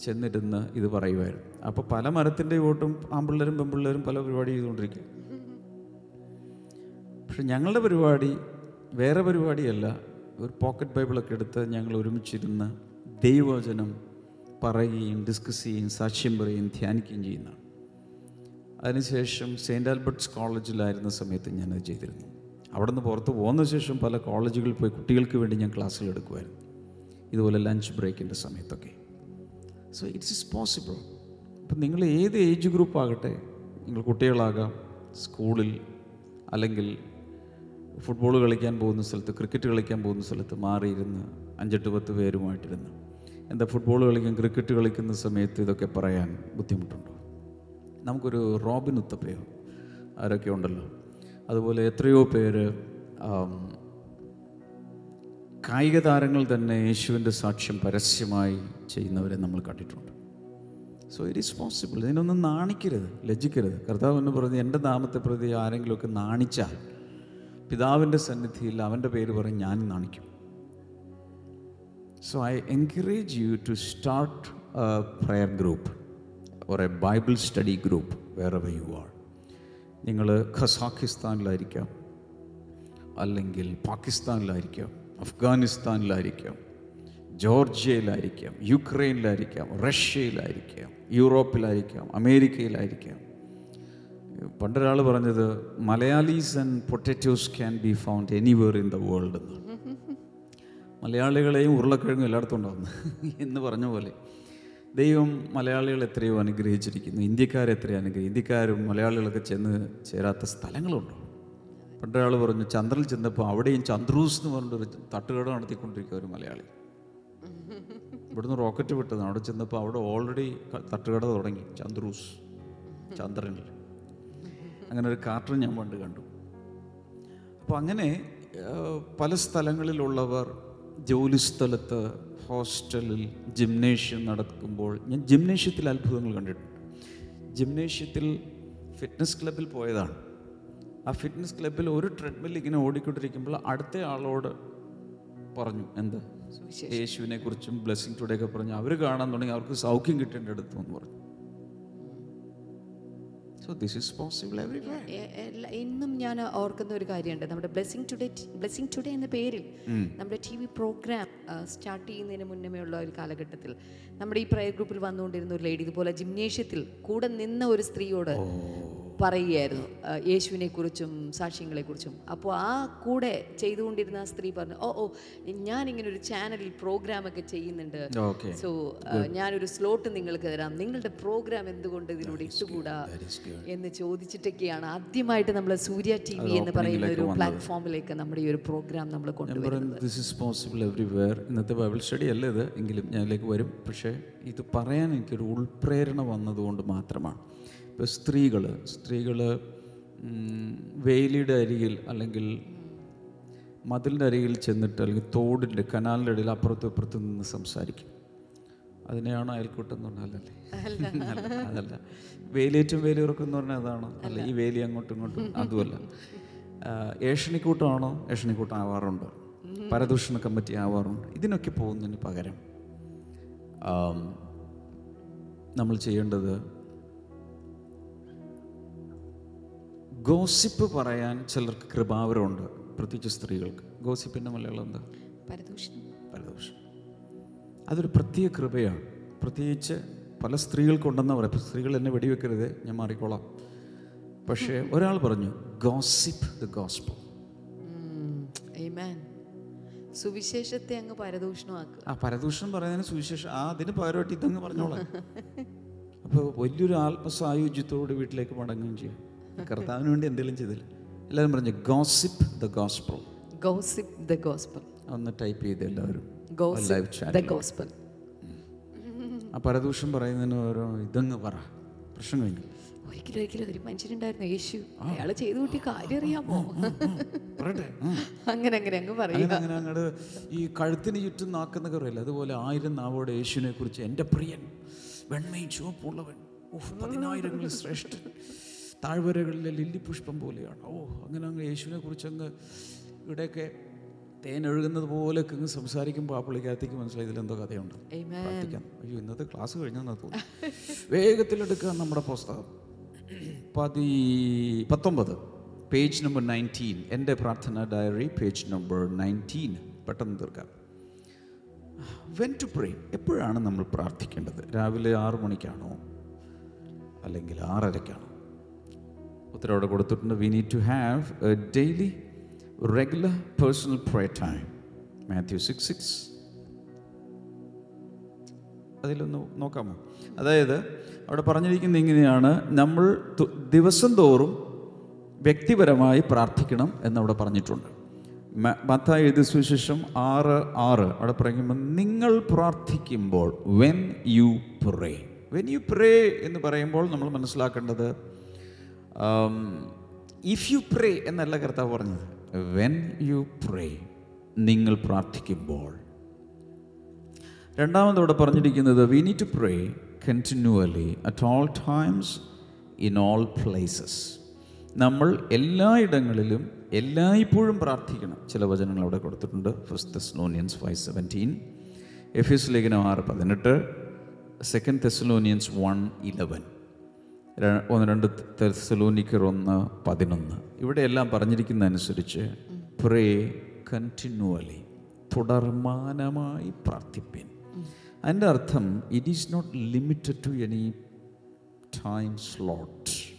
ചെന്നിരുന്ന് ഇത് പറയുമായിരുന്നു. അപ്പോൾ പല മരത്തിന്റെ ഓട്ടും ആമ്പിള്ളേരും പെമ്പിള്ളേരും പല പരിപാടി ചെയ്തുകൊണ്ടിരിക്കും. പക്ഷെ ഞങ്ങളുടെ പരിപാടി വേറെ പരിപാടിയല്ല. ഒരു പോക്കറ്റ് ബൈബിളൊക്കെ എടുത്ത് ഞങ്ങൾ ഒരുമിച്ചിരുന്ന് ദൈവവചനം പറയുകയും ഡിസ്കസ് ചെയ്യുകയും സാക്ഷ്യം പറയുകയും ധ്യാനിക്കുകയും ചെയ്യുന്നതാണ് അതിനുശേഷം സെയിന്റ് ആൽബർട്ട്സ് കോളേജിലായിരുന്ന സമയത്ത് ഞാനത് ചെയ്തിരുന്നു. അവിടെ നിന്ന് പുറത്ത് പോകുന്ന ശേഷം പല കോളേജുകളിൽ പോയി കുട്ടികൾക്ക് വേണ്ടി ഞാൻ ക്ലാസ്സുകൾ എടുക്കുമായിരുന്നു. ഇതുപോലെ ലഞ്ച് ബ്രേക്കിന്റെ സമയത്തൊക്കെ. സോ ഇറ്റ്സ് ഇസ് പോസിബിൾ അപ്പം നിങ്ങൾ ഏത് ഏജ് ഗ്രൂപ്പ് ആകട്ടെ നിങ്ങൾ കുട്ടികളാകാം സ്കൂളിൽ അല്ലെങ്കിൽ ഫുട്ബോൾ കളിക്കാൻ പോകുന്ന സ്ഥലത്ത് ക്രിക്കറ്റ് കളിക്കാൻ പോകുന്ന സ്ഥലത്ത് മാറിയിരുന്ന് അഞ്ചെട്ട് പത്ത് പേരുമായിട്ടിരുന്ന്. എന്താ ഫുട്ബോൾ കളിക്കാൻ ക്രിക്കറ്റ് കളിക്കുന്ന സമയത്ത് ഇതൊക്കെ പറയാൻ ബുദ്ധിമുട്ടുണ്ടോ? നമുക്കൊരു റോബിൻ ഉത്തപ്പയോ ആരൊക്കെ ഉണ്ടല്ലോ. അതുപോലെ എത്രയോ പേര് കായിക താരങ്ങൾ തന്നെ യേശുവിന്റെ സാക്ഷ്യം പരസ്യമായി ചെയ്യുന്നവരെ നമ്മൾ കണ്ടിട്ടുണ്ട്. സോ ഇറ്റ് ഈസ് പോസിബിൾ ഇതിനൊന്നും നാണിക്കരുത് ലജ്ജിക്കരുത്. കർത്താവ് എന്ന് പറഞ്ഞ് എന്റെ നാമത്തെ പ്രതി ആരെങ്കിലുമൊക്കെ നാണിച്ചാൽ പിതാവിന്റെ സന്നിധിയിൽ അവന്റെ പേര് പറഞ്ഞ് ഞാൻ നാണിക്കും. So I encourage you to start a prayer group or a Bible study group wherever you are നിങ്ങൾ ഖസാഖിസ്ഥാനിലായിരിക്കാം അല്ലെങ്കിൽ പാകിസ്ഥാനിലായിരിക്കാം അഫ്ഗാനിസ്ഥാനിലായിരിക്കാം ജോർജിയയിലായിരിക്കാം യുക്രൈനിലായിരിക്കാം റഷ്യയിലായിരിക്കാം യൂറോപ്പിലായിരിക്കാം അമേരിക്കയിലായിരിക്കാം. പണ്ടൊരാൾ പറഞ്ഞത് Malayalees and potatoes can be found anywhere in the world എന്ന് മലയാളികളെയും ഉരുളക്കിഴങ്ങും എല്ലായിടത്തും ഉണ്ടാകുന്നു എന്ന് പറഞ്ഞ പോലെ. ദൈവം മലയാളികൾ എത്രയോ അനുഗ്രഹിച്ചിരിക്കുന്നു. ഇന്ത്യക്കാരെ എത്രയോ അനുഗ്രഹം ഇന്ത്യക്കാരും മലയാളികളൊക്കെ ചെന്ന് ചേരാത്ത സ്ഥലങ്ങളുണ്ട്. പണ്ടൊരാൾ പറഞ്ഞു ചന്ദ്രനിൽ ചെന്നപ്പോൾ അവിടെയും ചന്ദ്രൂസ് എന്ന് പറഞ്ഞിട്ടൊരു തട്ടുകട നടത്തിക്കൊണ്ടിരിക്കുക ഒരു മലയാളി. ഇവിടുന്ന് റോക്കറ്റ് വിട്ടതാണ്. അവിടെ ചെന്നപ്പോൾ അവിടെ ഓൾറെഡി തട്ടുകട തുടങ്ങി. ചന്ദ്രൂസ് ചന്ദ്രനിൽ. അങ്ങനെ ഒരു കാർട്ടൺ ഞാൻ പണ്ട് കണ്ടു. അപ്പോൾ അങ്ങനെ പല സ്ഥലങ്ങളിലുള്ളവർ ജോലി സ്ഥലത്ത് ഹോസ്റ്റലിൽ ജിംനേഷ്യം നടക്കുമ്പോൾ ഞാൻ ജിംനേഷ്യത്തിൽ അത്ഭുതങ്ങൾ കണ്ടിട്ടുണ്ട്. ജിംനേഷ്യത്തിൽ ഫിറ്റ്നസ് ക്ലബിൽ പോയതാണ്. ആ ഫിറ്റ്നസ് ക്ലബിൽ ഒരു ട്രെഡ്മിൽ ഇങ്ങനെ ഓടിക്കൊണ്ടിരിക്കുമ്പോൾ അടുത്ത ആളോട് പറഞ്ഞു എന്ത്? യേശുവിനെ കുറിച്ചും ബ്ലെസ്സിങ് ടുഡേ ഒക്കെ പറഞ്ഞു അവർ കാണാൻ തുടങ്ങി അവർക്ക് സൗഖ്യം കിട്ടേണ്ടടുത്തു എന്ന് പറഞ്ഞു. സോ ദിസ് ഈസ് പോസിബിൾ ഇന്നും ഞാൻ ഓർക്കുന്ന ഒരു കാര്യമുണ്ട്. നമ്മുടെ ബ്ലെസ്സിങ് ടുഡേ ബ്ലെസ്സിങ് ടുഡേ എന്ന പേരിൽ നമ്മുടെ ടി വി പ്രോഗ്രാം സ്റ്റാർട്ട് ചെയ്യുന്നതിന് മുന്നമേ ഉള്ള ഒരു കാലഘട്ടത്തിൽ നമ്മുടെ ഈ പ്രയർ ഗ്രൂപ്പിൽ വന്നുകൊണ്ടിരുന്ന ഒരു ലേഡി ഇതുപോലെ ജിംനേഷ്യത്തിൽ കൂടെ നിന്ന ഒരു സ്ത്രീയോട് പറയുകയായിരുന്നു. യേശുവിനെക്കുറിച്ചും യേശുവിനെ കുറിച്ചും സാക്ഷ്യങ്ങളെ കുറിച്ചും അപ്പോൾ ആ കൂടെ ചെയ്തുകൊണ്ടിരുന്ന ആ സ്ത്രീ പറഞ്ഞു ഓ ഓ ഞാനിങ്ങനെ ഒരു ചാനലിൽ പ്രോഗ്രാം ഒക്കെ ചെയ്യുന്നുണ്ട്. സോ ഞാനൊരു സ്ലോട്ട് നിങ്ങൾക്ക് തരാം. നിങ്ങളുടെ പ്രോഗ്രാം എന്തുകൊണ്ട് ഇതിലൂടെ ഇട്ടുകൂടാ? എന്ന് ചോദിച്ചിട്ടൊക്കെയാണ് ആദ്യമായിട്ട് നമ്മൾ സൂര്യ ടി വി എന്ന് പറയുന്ന ഒരു പ്ലാറ്റ്ഫോമിലേക്ക് നമ്മുടെ ഈ ഒരു പ്രോഗ്രാം നമ്മൾ ഞാൻ കൊണ്ടുവരും പറയുന്നത് ദിസ് ഇസ് പോസിബിൾ എവറിവെയർ ഇന്നത്തെ ബൈബിൾ സ്റ്റഡി അല്ല ഇത്. എങ്കിലും ഞാനിലേക്ക് വരും. പക്ഷേ ഇത് പറയാൻ എനിക്കൊരു ഉൾപ്രേരണ വന്നതുകൊണ്ട് മാത്രമാണ്. ഇപ്പോൾ സ്ത്രീകൾ സ്ത്രീകൾ വേലിയുടെ അരികിൽ അല്ലെങ്കിൽ മതിലിന്റെ അരികിൽ ചെന്നിട്ട് അല്ലെങ്കിൽ തോടിന്റെ കനാലിന്റെ ഇടയിൽ അപ്പുറത്തും ഇപ്പുറത്തും നിന്ന് സംസാരിക്കും. അതിനെയാണ് അയൽക്കൂട്ടം എന്ന് പറഞ്ഞാലല്ലേ അല്ല, അതല്ല. വേലിയേറ്റം വേലിയുറക്കം എന്ന് പറഞ്ഞാൽ അതാണ്. അല്ല ഈ വേലി അങ്ങോട്ടും ഇങ്ങോട്ടും അതുമല്ല. ഏഷണിക്കൂട്ടമാണോ ഏഷണിക്കൂട്ടം ആവാറുണ്ട് പരദൂഷണ കമ്മിറ്റി ആവാറുണ്ട്. ഇതിനൊക്കെ പോകുന്നതിന് പകരം നമ്മൾ ചെയ്യേണ്ടത് ഗോസിപ്പ് പറയാൻ ചിലർക്ക് കൃപാവരമുണ്ട് പ്രത്യേകിച്ച് സ്ത്രീകൾക്ക്. ഗോസിപ്പിന്റെ മലയാളം എന്താ? പരദൂഷണം. പരദൂഷണം. അതൊരു പ്രത്യേക കൃപയാണ്. പ്രത്യേകിച്ച് പല സ്ത്രീകൾക്കുണ്ടെന്ന് പറയാം ഇപ്പം സ്ത്രീകൾ എന്നെ വെടിവെക്കരുത് ഞാൻ മാറിക്കോളാം. പക്ഷേ ഒരാൾ പറഞ്ഞു ഗോസിപ്പ് ദ Amen. സുവിശേഷത്തെ അങ്ങ് പരദൂഷണമാക്കുക. ആ പരദൂഷണം പറയുന്നതിന് സുവിശേഷം ആ അതിന് പകരമായിട്ട് ഇതങ്ങ് പറഞ്ഞോളാം. അപ്പോൾ വലിയൊരു ആത്മസായുജ്യത്തോട് വീട്ടിലേക്ക് മടങ്ങുകയും ചെയ്യും. കർത്താവിന് വേണ്ടി എന്തെങ്കിലും ചെയ്തില്ല എല്ലാവരും പറഞ്ഞു gossip the gospel gossip the gospel ഒന്ന് ടൈപ്പ് ചെയ്ത് എല്ലാവരും. ലൈവ് ചാറ്റ് ഗോസ്പൽ ആ പരദൂഷം പറയുന്നതിന് ഓരോ ഇതങ്ങ് പറ. പ്രശ്നം കഴിഞ്ഞു. ഒരിക്കലും ഒരിക്കലും ഒരു മനുഷ്യനുണ്ടായിരുന്നു യേശു. അയാൾ ചെയ്തു കൂട്ടിയ കാര്യം അറിയാമോ? അങ്ങനെ അങ്ങനെ അങ്ങ് പറയുക. അങ്ങനെ അങ്ങോട്ട് ഈ കഴുത്തിന് ചുറ്റും നാക്കുന്ന പറയില്ല? അതുപോലെ ആയിരം നാവോടെ യേശുവിനെ കുറിച്ച് എന്റെ പ്രിയൻ വെണ്മയും ചുവപ്പുള്ളവൻ പതിനായിരങ്ങളിൽ ശ്രേഷ്ഠൻ. താഴ്വരകളിലെ ലില്ലി പുഷ്പം പോലെയാണ്. ഓ അങ്ങനെ അങ്ങ് യേശുവിനെ കുറിച്ച് അങ്ങ് ഇവിടെയൊക്കെ തേൻ ഒഴുകുന്നത് പോലെയൊക്കെ അങ്ങ് സംസാരിക്കുമ്പോൾ ആ പുള്ളിക്കകത്തേക്ക് മനസ്സിലായി ഇതിലെന്തോ കഥയുണ്ട്. പ്രാർത്ഥിക്കാം. അയ്യോ ഇന്നത്തെ ക്ലാസ് കഴിഞ്ഞാൽ തോന്നുന്നു. വേഗത്തിലെടുക്കുക നമ്മുടെ പുസ്തകം. പതി പത്തൊമ്പത് പേജ് നമ്പർ നയന്റീൻ. എന്റെ പ്രാർത്ഥന ഡയറി പേജ് നമ്പർ നയന്റീൻ. പെട്ടെന്ന് തീർക്കാം. വെൻ ടു പ്രേ എപ്പോഴാണ് നമ്മൾ പ്രാർത്ഥിക്കേണ്ടത്? രാവിലെ ആറു മണിക്കാണോ? അല്ലെങ്കിൽ ആറരയ്ക്കാണോ? ഉത്തരവ് അവിടെ കൊടുത്തിട്ടുണ്ട്. We need to have a daily regular personal pray time Matthew six six അതിലൊന്ന് നോക്കാമോ? അതായത് അവിടെ പറഞ്ഞിരിക്കുന്നത് ഇങ്ങനെയാണ്. നമ്മൾ ദിവസം തോറും വ്യക്തിപരമായി പ്രാർത്ഥിക്കണം എന്നവിടെ പറഞ്ഞിട്ടുണ്ട്. മത്തായി എഴുതിയ സുവിശേഷം ആറ് ആറ്. അവിടെ പറയുമ്പോൾ നിങ്ങൾ പ്രാർത്ഥിക്കുമ്പോൾ when you pray when you pray എന്ന് പറയുമ്പോൾ നമ്മൾ മനസ്സിലാക്കേണ്ടത് ഇഫ് യു പ്രേ എന്നല്ല കർത്താവ് പറഞ്ഞത്. വെൻ യു പ്രേ നിങ്ങൾ പ്രാർത്ഥിക്കുമ്പോൾ. രണ്ടാമത് ഇവിടെ പറഞ്ഞിരിക്കുന്നത് we need to pray continually at all times in all places നമ്മൾ എല്ലായിടങ്ങളിലും എല്ലായ്പ്പോഴും പ്രാർത്ഥിക്കണം. ചില വചനങ്ങൾ അവിടെ കൊടുത്തിട്ടുണ്ട്. First Thessalonians five seventeen F S ലേഖനം ആറ് പതിനെട്ട്. സെക്കൻഡ് തെസ്ലോണിയൻസ് വൺ ഇലവൻ ഒന്ന് രണ്ട് തെസ്സലോനിക്കർ ഒന്ന് പതിനൊന്ന്. ഇവിടെ എല്ലാം പറഞ്ഞിരിക്കുന്ന അനുസരിച്ച് പ്രേ കണ്ടിന്യൂവലി തുടർമാനമായി പ്രാർത്ഥിപ്പിൻ. അതിന്റെ അർത്ഥം it is not limited to any time slot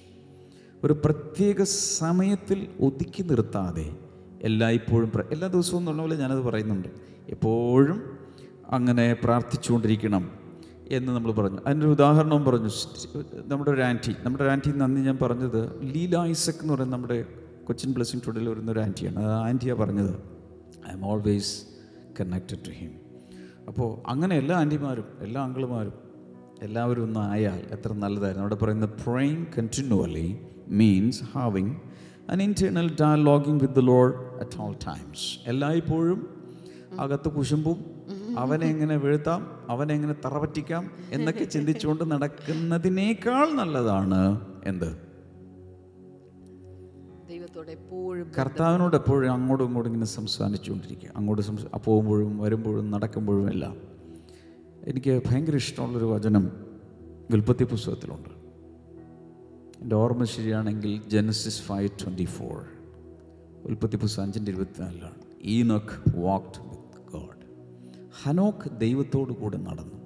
ഒരു പ്രത്യേക സമയത്തിൽ ഒതുക്കി നിർത്താതെ എല്ലായ്പ്പോഴും എല്ലാ ദിവസവും എന്നുള്ള പോലെ ഞാനത് പറയുന്നുണ്ട്. എപ്പോഴും അങ്ങനെ പ്രാർത്ഥിച്ചുകൊണ്ടിരിക്കണം. എന്ന് നമ്മൾ പറഞ്ഞു. അതിന്റെ ഉദാഹരണവും പറഞ്ഞു. നമ്മുടെ ഒരു ആന്റി. നമ്മുടെ ഒരു ആന്റി നന്ദി ഞാൻ പറഞ്ഞത് ലീല ഐസക് എന്ന് പറയുന്ന നമ്മുടെ കൊച്ചിൻ ബ്ലസ്സിംഗ് ടുഡിൽ വരുന്ന ഒരു ആന്റിയാണ്. അത് ആന്റിയാണ് പറഞ്ഞത്. I am always connected to him. അപ്പോൾ അങ്ങനെ എല്ലാ ആന്റിമാരും എല്ലാ അങ്കിളുമാരും എല്ലാവരും ഒന്ന് ആയാൽ എത്ര നല്ലതായിരുന്നു. അവിടെ പറയുന്നത് praying continually means having an internal dialoguing with the Lord at all times എല്ലായ്പ്പോഴും അകത്ത് കുശുമ്പും അവനെ എങ്ങനെ വീഴ്ത്താം? അവനെ എങ്ങനെ തറപറ്റിക്കാം? എന്നൊക്കെ ചിന്തിച്ചുകൊണ്ട് നടക്കുന്നതിനേക്കാൾ നല്ലതാണ് എന്ത്? കർത്താവിനോട് എപ്പോഴും അങ്ങോട്ടും ഇങ്ങോട്ടും ഇങ്ങനെ സംസാരിച്ചുകൊണ്ടിരിക്കുക. അങ്ങോട്ട് സംസാ പോകുമ്പോഴും വരുമ്പോഴും നടക്കുമ്പോഴും എല്ലാം. എനിക്ക് ഭയങ്കര ഇഷ്ടമുള്ളൊരു വചനം വിൽപ്പത്തി പുസ്തകത്തിലുണ്ട്. എന്റെ ഓർമ്മ ശരിയാണെങ്കിൽ ജനസിസ് ഫൈവ് ട്വന്റി ഫോർ. ഉൽപ്പത്തി പുസ്തകം അഞ്ചിന്റെ ഇരുപത്തിനാലിലാണ്. ഈനോക്ക് വാക്ട് ഹനോക്ക് ദൈവത്തോടു കൂടെ നടന്നു.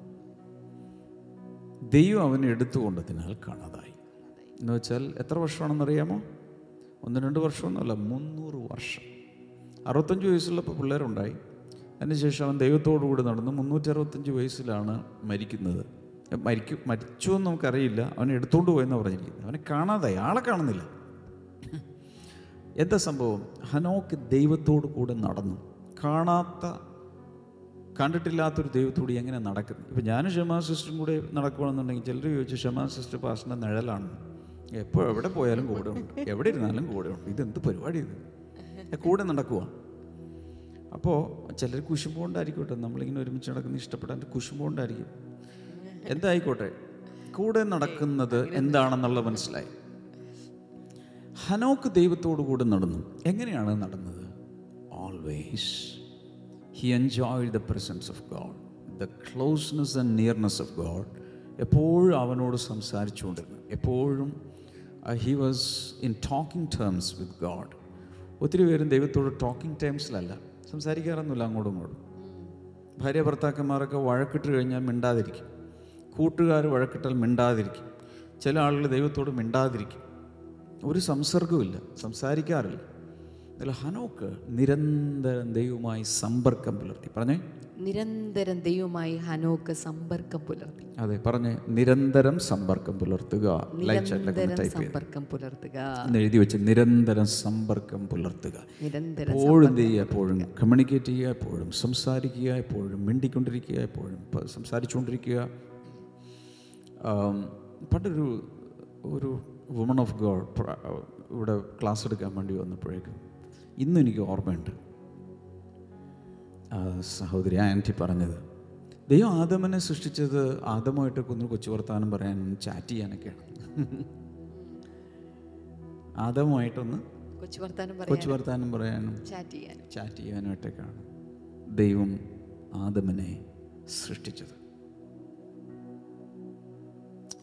ദൈവം അവനെ എടുത്തുകൊണ്ടതിനാൽ കാണാതായി. എന്ന് വെച്ചാൽ എത്ര വർഷമാണെന്നറിയാമോ? ഒന്ന് രണ്ട് വർഷമൊന്നുമല്ല മുന്നൂറ് വർഷം. അറുപത്തഞ്ച് വയസ്സുള്ളപ്പോൾ പിള്ളേരുണ്ടായി. അതിനുശേഷം അവൻ ദൈവത്തോടു കൂടെ നടന്നു. മുന്നൂറ്റി അറുപത്തഞ്ച് വയസ്സിലാണ് മരിക്കുന്നത്. മരിക്കും മരിച്ചു എന്ന് നമുക്കറിയില്ല. അവനെ എടുത്തുകൊണ്ട് പോയെന്ന് പറഞ്ഞിരിക്കുന്നത്. അവനെ കാണാതായി. ആളെ കാണുന്നില്ല. എന്താ സംഭവം? ഹനോക്ക് ദൈവത്തോടു കൂടെ നടന്നു. കാണാത്ത കണ്ടിട്ടില്ലാത്തൊരു ദൈവത്തോട് എങ്ങനെ നടക്കുന്നു? ഇപ്പം ഞാനും ഷമാ സിസ്റ്ററും കൂടെ നടക്കുകയാണെന്നുണ്ടെങ്കിൽ ചിലർ ചോദിച്ചു ഷമാ സിസ്റ്റർ പാസിന്റെ നിഴലാണ്. എപ്പോൾ എവിടെ പോയാലും കൂടെ ഉണ്ട്. എവിടെ ഇരുന്നാലും കൂടെ ഉണ്ട്. ഇതെന്ത് പരിപാടി ഇത്? കൂടെ നടക്കുക അപ്പോൾ ചിലർ കുശുമ്പോണ്ടായിരിക്കട്ടെ. നമ്മളിങ്ങനെ ഒരുമിച്ച് നടക്കുന്ന ഇഷ്ടപ്പെടാൻ കുശുമ്പോണ്ടായിരിക്കും. എന്തായിക്കോട്ടെ? കൂടെ നടക്കുന്നത് എന്താണെന്നുള്ള മനസ്സിലായി. ഹനോക്ക് ദൈവത്തോടു കൂടെ നടന്നു. എങ്ങനെയാണ് നടന്നത്? Always he enjoy the presence of God the closeness and nearness of God എപ്പോഴും അവനോട് സംസാരിച്ചുകൊണ്ടിരുന്നു. എപ്പോഴും he was in talking terms with God ഒത്തിരി പേരും ദൈവത്തോട് ടോക്കിംഗ് ടേംസിലല്ല സംസാരിക്കാറൊന്നുമില്ല അങ്ങോട്ടും ഇങ്ങോട്ടും. ഭാര്യ ഭർത്താക്കന്മാരൊക്കെ വഴക്കിട്ട് കഴിഞ്ഞാൽ മിണ്ടാതിരിക്കും. കൂട്ടുകാർ വഴക്കിട്ടാൽ മിണ്ടാതിരിക്കും. ചില ആളുകൾ ദൈവത്തോട് മിണ്ടാതിരിക്കും. ഒരു സംസർഗമില്ല സംസാരിക്കാറില്ല. എന്നാൽ ഹനോക്ക് നിരന്തരം ദൈവമായി സമ്പർക്കം പുലർത്തി. പറഞ്ഞേ? നിരന്തരം ദൈവമായി ഹനോക്ക് സമ്പർക്കം പുലർത്തി. അതെ പറഞ്ഞേ നിരന്തരം സമ്പർക്കം പുലർത്തുക. സമ്പർക്കം പുലർത്തുക. എഴുതി വെച്ച് നിരന്തരം സമ്പർക്കം പുലർത്തുക. എപ്പോഴും ചെയ്യുക എപ്പോഴും കമ്മ്യൂണിക്കേറ്റ് ചെയ്യുക എപ്പോഴും സംസാരിക്കുക എപ്പോഴും മിണ്ടിക്കൊണ്ടിരിക്കുക എപ്പോഴും സംസാരിച്ചുകൊണ്ടിരിക്കുക. പണ്ടൊരു ഒരു വുമൺ ഓഫ് ഗോഡ് ഇവിടെ ക്ലാസ് എടുക്കാൻ വേണ്ടി വന്നപ്പോഴേക്കും ഇന്നും എനിക്ക് ഓർമ്മയുണ്ട് സഹോദരി ആന്റി പറഞ്ഞത് ദൈവം ആദമനെ സൃഷ്ടിച്ചത് ആദമായിട്ട് ഒന്ന് കൊച്ചു വർത്താനം പറയാനും ചാറ്റ് ചെയ്യാനൊക്കെയാണ്. ആദമായിട്ടൊന്ന് കൊച്ചു വർത്താനം പറയാനും ചാറ്റ് ചെയ്യാനായിട്ടൊക്കെയാണ് ദൈവം ആദമനെ സൃഷ്ടിച്ചത്.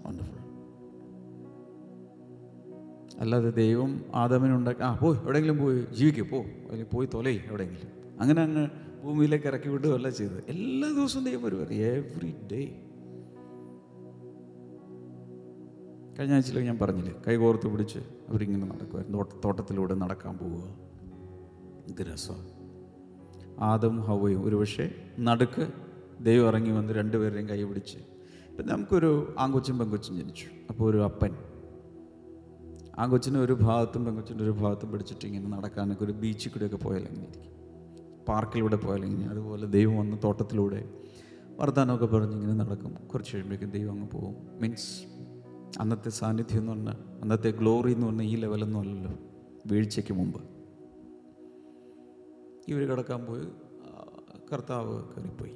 വണ്ടർഫുൾ അല്ലാതെ ദൈവം ആദമിനുണ്ടാക്കി ആ പോയി എവിടെയെങ്കിലും പോയി ജീവിക്കും പോ. അല്ലെങ്കിൽ പോയി തൊലയി എവിടെയെങ്കിലും. അങ്ങനെ അങ്ങ് ഭൂമിയിലേക്ക് ഇറക്കി വിടുകയല്ല ചെയ്തത്. എല്ലാ ദിവസവും ദൈവം വരുവാറ് എവറി ഡേ കഴിഞ്ഞ ആഴ്ചയിൽ ഞാൻ പറഞ്ഞില്ലേ കൈകോർത്ത് പിടിച്ച് അവരിങ്ങനെ നടക്കുമായിരുന്നു. തോട്ട- തോട്ടത്തിലൂടെ നടക്കാൻ പോവുക. ഇത് രസമാണ് ആദം ഹവയും ഒരുപക്ഷെ നടുക്ക് ദൈവം ഇറങ്ങി വന്ന് രണ്ടുപേരുടെയും കൈ പിടിച്ച്. ഇപ്പം നമുക്കൊരു ആങ്കൊച്ചും പെങ്കൊച്ചും ജനിച്ചു. അപ്പോൾ ഒരു അപ്പൻ. ആങ്കൊച്ചിനെ ഒരു ഭാഗത്തും പെങ്കൊച്ചിന്റെ ഒരു ഭാഗത്തും പിടിച്ചിട്ട് ഇങ്ങനെ നടക്കാനൊക്കെ ഒരു ബീച്ചിൽ കൂടെയൊക്കെ പോയാൽ ഇരിക്കും? പാർക്കിലൂടെ പോയാൽ അതുപോലെ ദൈവം വന്ന് തോട്ടത്തിലൂടെ വർത്താനമൊക്കെ പറഞ്ഞ് ഇങ്ങനെ നടക്കും. കുറച്ച് കഴിയുമ്പോഴേക്കും ദൈവം അങ്ങ് പോകും. മീൻസ് അന്നത്തെ സാന്നിധ്യം എന്ന് പറഞ്ഞാൽ അന്നത്തെ ഗ്ലോറി എന്ന് പറഞ്ഞാൽ ഈ ലെവലൊന്നും അല്ലല്ലോ. വീഴ്ചയ്ക്ക് മുമ്പ്. ഇവർ കിടക്കാൻ പോയി ആ, കർത്താവ് കയറിപ്പോയി.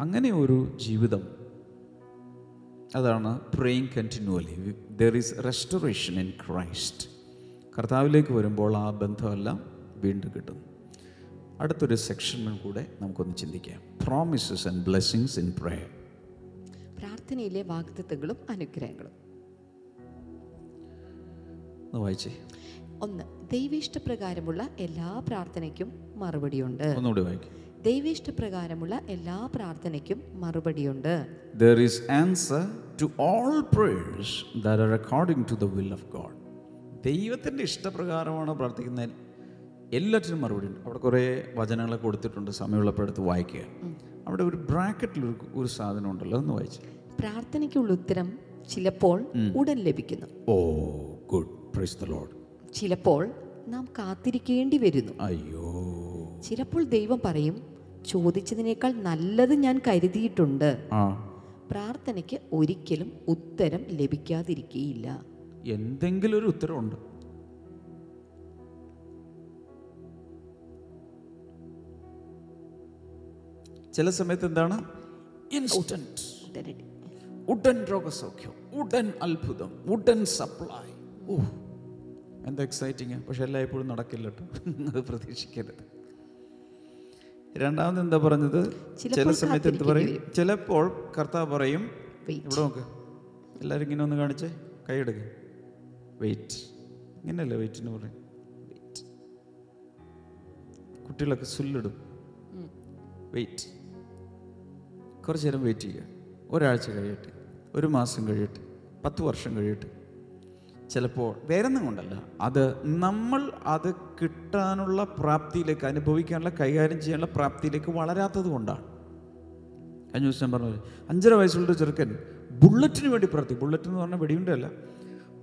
അങ്ങനെ ഒരു ജീവിതം അതാണ് praying continually there is restoration in Christ കർത്താവിലേക്ക് വരുമ്പോൾ ആ ബന്ധമെല്ലാം വീണ്ടും കിട്ടും. അടുത്തൊരു സെക്ഷനിൽ കൂടെ നമുക്കൊന്ന് ചിന്തിക്കാം. Promises and blessings in prayer പ്രാർത്ഥനയിലെ വാഗ്ദത്തങ്ങളും അനുഗ്രഹങ്ങളും. ഒന്ന് വായിച്ചേ. ഒന്ന് ദൈവേഷ്ടപ്രകാരമുള്ള എല്ലാ പ്രാർത്ഥനയ്ക്കും മറുപടിയുണ്ട്. ഒന്നുകൂടി വായിക്കും. ദൈവേഷ്ടപ്രകാരമുള്ള എല്ലാ പ്രാർത്ഥനയ്ക്കും മറുപടിയുണ്ട്. There is answer to all prayers that are according to the will of God. ദൈവത്തിന്റെ ഇഷ്ടപ്രകാരമാണ് പ്രാർത്ഥിക്കുന്ന എല്ലാറ്റിനും മറുപടി ഉണ്ട് അവിടെ കുറേ വചനങ്ങൾ കൊടുത്തിട്ടുണ്ട് സമയമുള്ളപ്പോൾ എടുത്ത് വായിക്കുക. അവിടെ ഒരു ബ്രാക്കറ്റിൽ ഒരു ഒരു സാധനം ഉണ്ടല്ലോ എന്ന് വായിച്ചു. പ്രാർത്ഥനയ്ക്കുള്ള ഉത്തരം ചിലപ്പോൾ ഉടൻ ലഭിക്കുന്നു. Oh good. Praise the Lord ചിലപ്പോൾ നാം കാത്തിരിക്കേണ്ടി വരുന്നു. അയ്യോ. ചിലപ്പോൾ ദൈവം പറയും ചോദിച്ചതിനേക്കാൾ നല്ലത് ഞാൻ കരുതിയിട്ടുണ്ട്. പ്രാർത്ഥനയ്ക്ക് ഒരിക്കലും ഉത്തരം ലഭിക്കാതിരിക്കുകയില്ല എന്തെങ്കിലും ഒരു ഉത്തരവുണ്ട്. ചില സമയത്ത് എന്താണ്? ഇൻസ്റ്റന്റ്. ഉടൻ രോഗസൗഖ്യം ഉടൻ അത്ഭുതം ഉടൻ സപ്ലൈ ഓ എന്താ എക്സൈറ്റിങ് പക്ഷെ എല്ലായ്പ്പോഴും നടക്കില്ല കേട്ടോ. അത് പ്രതീക്ഷിക്കരുത്. രണ്ടാമത് എന്താ പറഞ്ഞത്? ചില സമയത്ത് എന്ത് പറയും? ചിലപ്പോൾ കർത്താവ് പറയും. ഇവിടെ നോക്ക്. എല്ലാവരും ഇങ്ങനെ ഒന്ന് കാണിച്ചേ. കൈയെടുക്ക് വെയിറ്റ് ഇങ്ങനെയല്ലേ വെയിറ്റിന് പറയും? വെയിറ്റ് കുട്ടികളൊക്കെ സുല്ലിടും. വെയിറ്റ് കുറച്ച് നേരം വെയിറ്റ് ചെയ്യുക. ഒരാഴ്ച കഴിയട്ടെ. ഒരു മാസം കഴിയട്ടെ. പത്ത് വർഷം കഴിയട്ടെ. ചിലപ്പോൾ വേറൊന്നും കൊണ്ടല്ല അത് നമ്മൾ അത് കിട്ടാനുള്ള പ്രാപ്തിയിലേക്ക് അനുഭവിക്കാനുള്ള കൈകാര്യം ചെയ്യാനുള്ള പ്രാപ്തിയിലേക്ക് വളരാത്തത് കൊണ്ടാണ്. കഴിഞ്ഞ ദിവസം ഞാൻ പറഞ്ഞത് അഞ്ചര വയസ്സുള്ള ചെറുക്കൻ ബുള്ളറ്റിന് വേണ്ടി പ്രാർത്ഥി ബുള്ളറ്റ് എന്ന് പറഞ്ഞാൽ വെടിയുണ്ടല്ല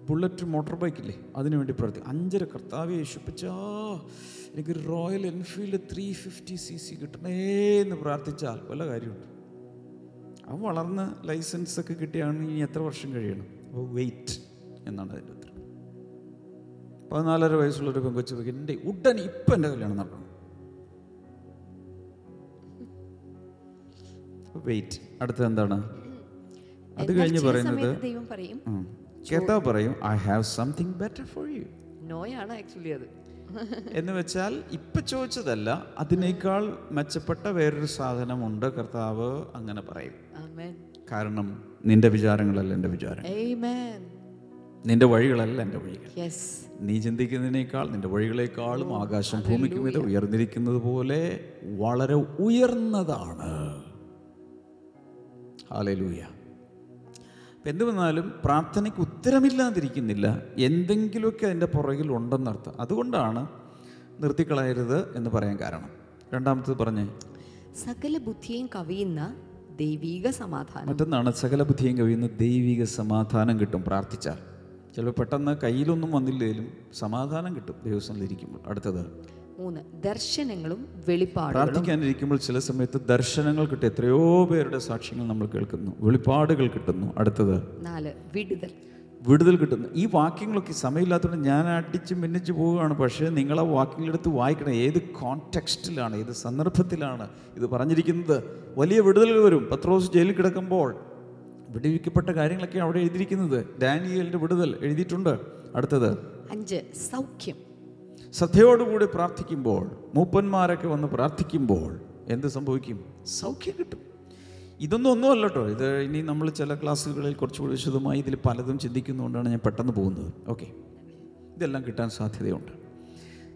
ബുള്ളറ്റ് മോട്ടോർ ബൈക്കില്ലേ അതിന് വേണ്ടി പ്രാർത്ഥി അഞ്ചര കർത്താവ് യേശുപ്പിച്ചാ എനിക്ക് Royal Enfield three fifty C C കിട്ടണേ എന്ന് പ്രാർത്ഥിച്ചാൽ വല്ല കാര്യമുണ്ട്. അവൻ വളർന്ന് ലൈസൻസ് ഒക്കെ കിട്ടിയാണ് ഇനി എത്ര വർഷം കഴിയണം? അപ്പോൾ വെയിറ്റ്. എന്നാണ് അതിന്റെ ഉത്തരം. പതിനാലര വയസ്സുള്ളൊരു പെങ്കൊച്ചു പോയി എന്റെ ഉടൻ ഇപ്പം എന്റെ കല്യാണം നടക്കണം. വെയിറ്റ് അടുത്ത എന്താണ്? അത് കഴിഞ്ഞ് പറയുന്നത് ദൈവം പറയും I have something better for you നോയാണ് actually അത്. എന്ന് വെച്ചാൽ ഇപ്പം ചോദിച്ചതല്ല അതിനേക്കാൾ മെച്ചപ്പെട്ട വേറൊരു സാധനമുണ്ട് കർത്താവ് അങ്ങനെ പറയും. ആമേൻ കാരണം നിന്റെ വിചാരങ്ങളല്ല എന്റെ വിചാരം. ആമേൻ നിന്റെ വഴികളല്ല എന്റെ വഴികൾ. നീ ചിന്തിക്കുന്നതിനേക്കാൾ നിന്റെ വഴികളെക്കാളും ആകാശം ഭൂമിക്ക് മീതെ ഉയർന്നിരിക്കുന്നത് പോലെ വളരെ ഉയർന്നതാണ്. ഹാലലൂയ എന്ത് വന്നാലും പ്രാർത്ഥനയ്ക്ക് ഉത്തരമില്ലാതിരിക്കുന്നില്ല. എന്തെങ്കിലുമൊക്കെ അതിന്റെ പുറകിൽ ഉണ്ടെന്നർത്ഥം അതുകൊണ്ടാണ് നിർത്തിക്കളയരുത് എന്ന് പറയാൻ കാരണം. രണ്ടാമത്തത് പറഞ്ഞേ. സകല ബുദ്ധിയും കവിയുന്ന ദൈവിക സമാധാനം. മറ്റൊന്നാണ് സകല ബുദ്ധിയും കവിയുന്ന ദൈവിക സമാധാനം കിട്ടും പ്രാർത്ഥിച്ചാൽ. ചിലപ്പോൾ പെട്ടെന്ന് കയ്യിലൊന്നും വന്നില്ലെങ്കിലും സമാധാനം കിട്ടും ദൈവസ്ഥനിൽ ഇരിക്കുമ്പോൾ. അടുത്തത്. മൂന്ന് ദർശനങ്ങളും വെളിപ്പാടും പ്രാർത്ഥിക്കാനിരിക്കുമ്പോൾ ചില സമയത്ത് ദർശനങ്ങൾ കിട്ടും എത്രയോ പേരുടെ സാക്ഷ്യങ്ങൾ നമ്മൾ കേൾക്കുന്നു. വെളിപ്പാടുകൾ കിട്ടുന്നു. അടുത്തത്. നാല് വിടുതൽ. വിടുതൽ കിട്ടുന്നു. ഈ വാക്യങ്ങളൊക്കെ സമയമില്ലാത്തതുകൊണ്ട് ഞാൻ അടിച്ച് മിന്നിച്ച് പോവുകയാണ്. പക്ഷേ നിങ്ങൾ ആ വാക്യങ്ങളെടുത്ത് വായിക്കണം. ഏത് കോൺടെക്സ്റ്റിലാണ് ഏത് സന്ദർഭത്തിലാണ് ഇത് പറഞ്ഞിരിക്കുന്നത്? വലിയ വിടുതലുകൾ വരും. പത്രോസ് ജയിലിൽ കിടക്കുമ്പോൾ വിടുവിക്കപ്പെട്ട കാര്യങ്ങളൊക്കെ അവിടെ എഴുതിയിരിക്കുന്നത്. ഡാനിയലിന്റെ വിടുതൽ എഴുതിയിട്ടുണ്ട്. അടുത്തത്. അഞ്ച് സൗഖ്യം. ശ്രദ്ധയോടുകൂടി പ്രാർത്ഥിക്കുമ്പോൾ മൂപ്പന്മാരൊക്കെ വന്ന് പ്രാർത്ഥിക്കുമ്പോൾ എന്ത് സംഭവിക്കും? സൗഖ്യം കിട്ടും. ഇതൊന്നും ഒന്നുമല്ല കേട്ടോ ഇത് ഇനി നമ്മൾ ചില ക്ലാസ്സുകളിൽ കുറച്ചുകൂടി വിശദമായി ഇതിൽ പലതും ചിന്തിക്കുന്നതുകൊണ്ടാണ് ഞാൻ പെട്ടെന്ന് പോകുന്നത്. ഓക്കെ. ഇതെല്ലാം കിട്ടാൻ സാധ്യതയുണ്ട്.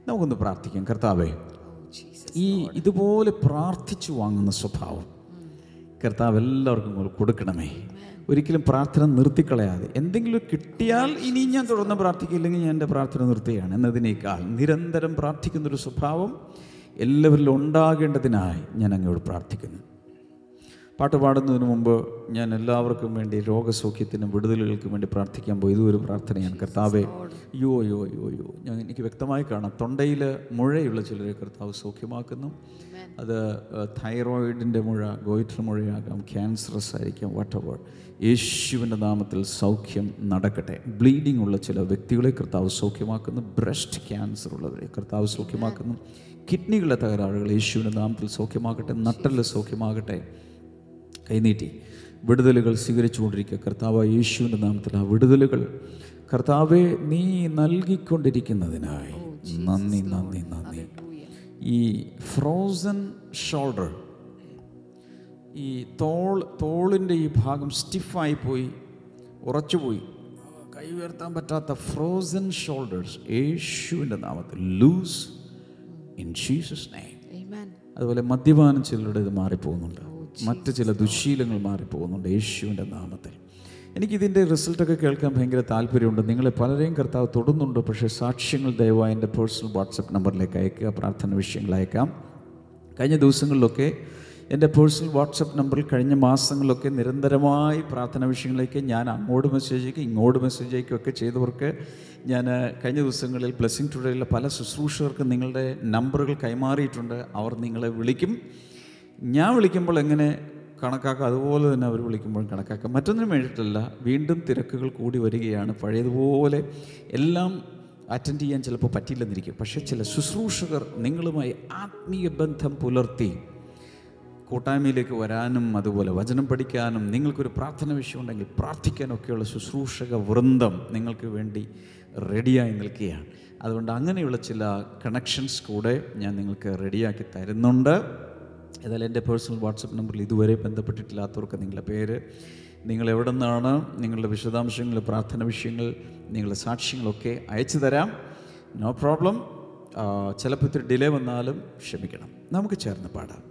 നമുക്കൊന്ന് പ്രാർത്ഥിക്കാം. കർത്താവേ ഈ ഇതുപോലെ പ്രാർത്ഥിച്ചു വാങ്ങുന്ന സ്വഭാവം കർത്താവ് എല്ലാവർക്കും കൂടെ കൊടുക്കണമേ ഒരിക്കലും പ്രാർത്ഥന നിർത്തിക്കളയാതെ. എന്തെങ്കിലും കിട്ടിയാൽ ഇനി ഞാൻ തുടർന്ന് പ്രാർത്ഥിക്കില്ലെങ്കിൽ ഞാൻ എന്റെ പ്രാർത്ഥന നിർത്തുകയാണ്. എന്നതിനേക്കാൾ നിരന്തരം പ്രാർത്ഥിക്കുന്നൊരു സ്വഭാവം എല്ലാവരിലും ഉണ്ടാകേണ്ടതിനായി ഞാൻ അങ്ങോട്ട് പ്രാർത്ഥിക്കുന്നു. പാട്ട് പാടുന്നതിന് മുമ്പ് ഞാൻ എല്ലാവർക്കും വേണ്ടി രോഗസൗഖ്യത്തിനും വിടുതലുകൾക്കും വേണ്ടി പ്രാർത്ഥിക്കാൻ പോയി. ഇതൊരു പ്രാർത്ഥനയാണ്. കർത്താവേ യോ യോ യോ യോ ഞാൻ എനിക്ക് വ്യക്തമായി കാണാം. തൊണ്ടയിൽ മുഴയുള്ള ചിലരെ കർത്താവ് സൗഖ്യമാക്കുന്നു. അത് തൈറോയിഡിന്റെ മുഴ ഗോയിറ്റർ മുഴയാകാം. ക്യാൻസറസ് ആയിരിക്കാം. വാട്ട് എവർ യേശുവിന്റെ നാമത്തിൽ സൗഖ്യം നടക്കട്ടെ. ബ്ലീഡിംഗ് ഉള്ള ചില വ്യക്തികളെ കർത്താവ് സൗഖ്യമാക്കുന്നു. ബ്രസ്റ്റ് ക്യാൻസർ ഉള്ളവരെ കർത്താവ് സൗഖ്യമാക്കുന്നു. കിഡ്നികളുടെ തകരാറുകൾ യേശുവിന്റെ നാമത്തിൽ സൗഖ്യമാകട്ടെ. നട്ടൽ സൗഖ്യമാകട്ടെ. കൈനീട്ടി. വിടുതലുകൾ സ്വീകരിച്ചുകൊണ്ടിരിക്കുക. കർത്താവ് യേശുവിന്റെ നാമത്തിൽ ആ വിടുതലുകൾ കർത്താവെ നീ നൽകിക്കൊണ്ടിരിക്കുന്നതിനായി. നന്ദി നന്ദി നന്ദി. ഈ ഫ്രോസൺ ഷോൾഡർ ഈ തോൾ തോളിന്റെ ഈ ഭാഗം സ്റ്റിഫായി പോയി ഉറച്ചുപോയി കൈ ഉയർത്താൻ പറ്റാത്ത ഫ്രോസൺ ഷോൾഡേഴ്സ് യേശുവിന്റെ നാമത്തിൽ ലൂസ് ഇൻ ജീസസ് നെയിം. അതുപോലെ മദ്യപാനം ചിലരുടെ ഇത് മാറിപ്പോകുന്നുണ്ട്. മറ്റ് ചില ദുശീലങ്ങൾ മാറിപ്പോകുന്നുണ്ട് യേശുവിന്റെ നാമത്തിൽ. എനിക്കിതിന്റെ റിസൾട്ടൊക്കെ കേൾക്കാൻ ഭയങ്കര താല്പര്യമുണ്ട്. നിങ്ങളെ പലരെയും കർത്താവ് തൊടുന്നുണ്ട് പക്ഷേ സാക്ഷ്യങ്ങൾ ദയവായി എന്റെ പേഴ്സണൽ വാട്സപ്പ് നമ്പറിലേക്ക് അയക്കുക പ്രാർത്ഥന വിഷയങ്ങൾ അയക്കാം. കഴിഞ്ഞ ദിവസങ്ങളിലൊക്കെ എന്റെ പേഴ്സണൽ വാട്സപ്പ് നമ്പറിൽ കഴിഞ്ഞ മാസങ്ങളിലൊക്കെ നിരന്തരമായി പ്രാർത്ഥന വിഷയങ്ങളിലേക്ക് ഞാൻ അങ്ങോട്ട് മെസ്സേജ് അയക്കും ഇങ്ങോട്ട് മെസ്സേജ് അയക്കും ഒക്കെ ചെയ്തവർക്ക് ഞാൻ കഴിഞ്ഞ ദിവസങ്ങളിൽ ബ്ലെസ്സിങ് ടുഡേയിലെ പല ശുശ്രൂഷകർക്ക് നിങ്ങളുടെ നമ്പറുകൾ കൈമാറിയിട്ടുണ്ട്. അവർ നിങ്ങളെ വിളിക്കും. ഞാൻ വിളിക്കുമ്പോൾ എങ്ങനെ കണക്കാക്കുക അതുപോലെ തന്നെ അവർ വിളിക്കുമ്പോൾ കണക്കാക്കുക മറ്റൊന്നിനും വേണ്ടിയിട്ടല്ല വീണ്ടും തിരക്കുകൾ കൂടി വരികയാണ്. പഴയതുപോലെ എല്ലാം അറ്റൻഡ് ചെയ്യാൻ ചിലപ്പോൾ പറ്റില്ലെന്നിരിക്കും. പക്ഷേ ചില ശുശ്രൂഷകർ നിങ്ങളുമായി ആത്മീയ ബന്ധം പുലർത്തി കൂട്ടായ്മയിലേക്ക് വരാനും അതുപോലെ വചനം പഠിക്കാനും നിങ്ങൾക്കൊരു പ്രാർത്ഥന വിഷയമുണ്ടെങ്കിൽ പ്രാർത്ഥിക്കാനൊക്കെയുള്ള ശുശ്രൂഷക വൃന്ദം നിങ്ങൾക്ക് വേണ്ടി റെഡിയായി നിൽക്കുകയാണ്. അതുകൊണ്ട് അങ്ങനെയുള്ള ചില കണക്ഷൻസ് കൂടെ ഞാൻ നിങ്ങൾക്ക് റെഡിയാക്കി തരുന്നുണ്ട്. ഏതായാലും എന്റെ പേഴ്സണൽ വാട്സപ്പ് നമ്പറിൽ ഇതുവരെ ബന്ധപ്പെട്ടിട്ടില്ലാത്തവർക്ക് നിങ്ങളുടെ പേര് നിങ്ങൾ എവിടെ നിന്നാണ് നിങ്ങളുടെ വിശദാംശങ്ങൾ പ്രാർത്ഥന വിഷയങ്ങൾ നിങ്ങളുടെ സാക്ഷ്യങ്ങളൊക്കെ അയച്ചു തരാം. നോ പ്രോബ്ലം ചിലപ്പോൾ ഇത്തിരി ഡിലേ വന്നാലും ക്ഷമിക്കണം. നമുക്ക് ചേർന്ന് പാടാം.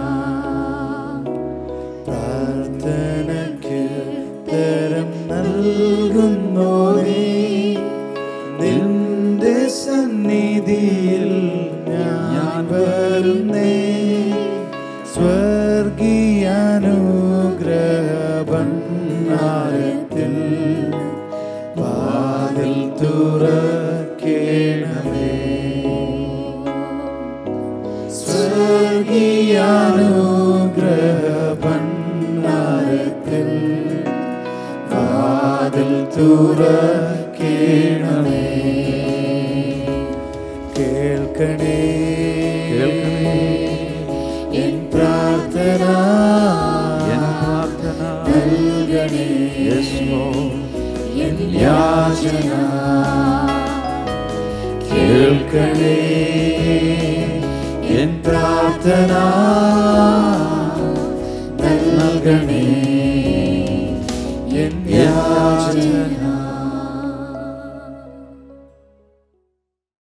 സന്നിധിയിൽ ഞാൻ വരുന്നേ. സ്വർഗീയാനുഗ്രഹഭണ്ഡാരത്തിൽ വാതിൽ തുറക്കേണമേ. സ്വർഗീയാനുഗ്രഹഭണ്ഡാരത്തിൽ വാതിൽ തുറക്കേണമേ கர்த்தனே என் பிரார்த்தனா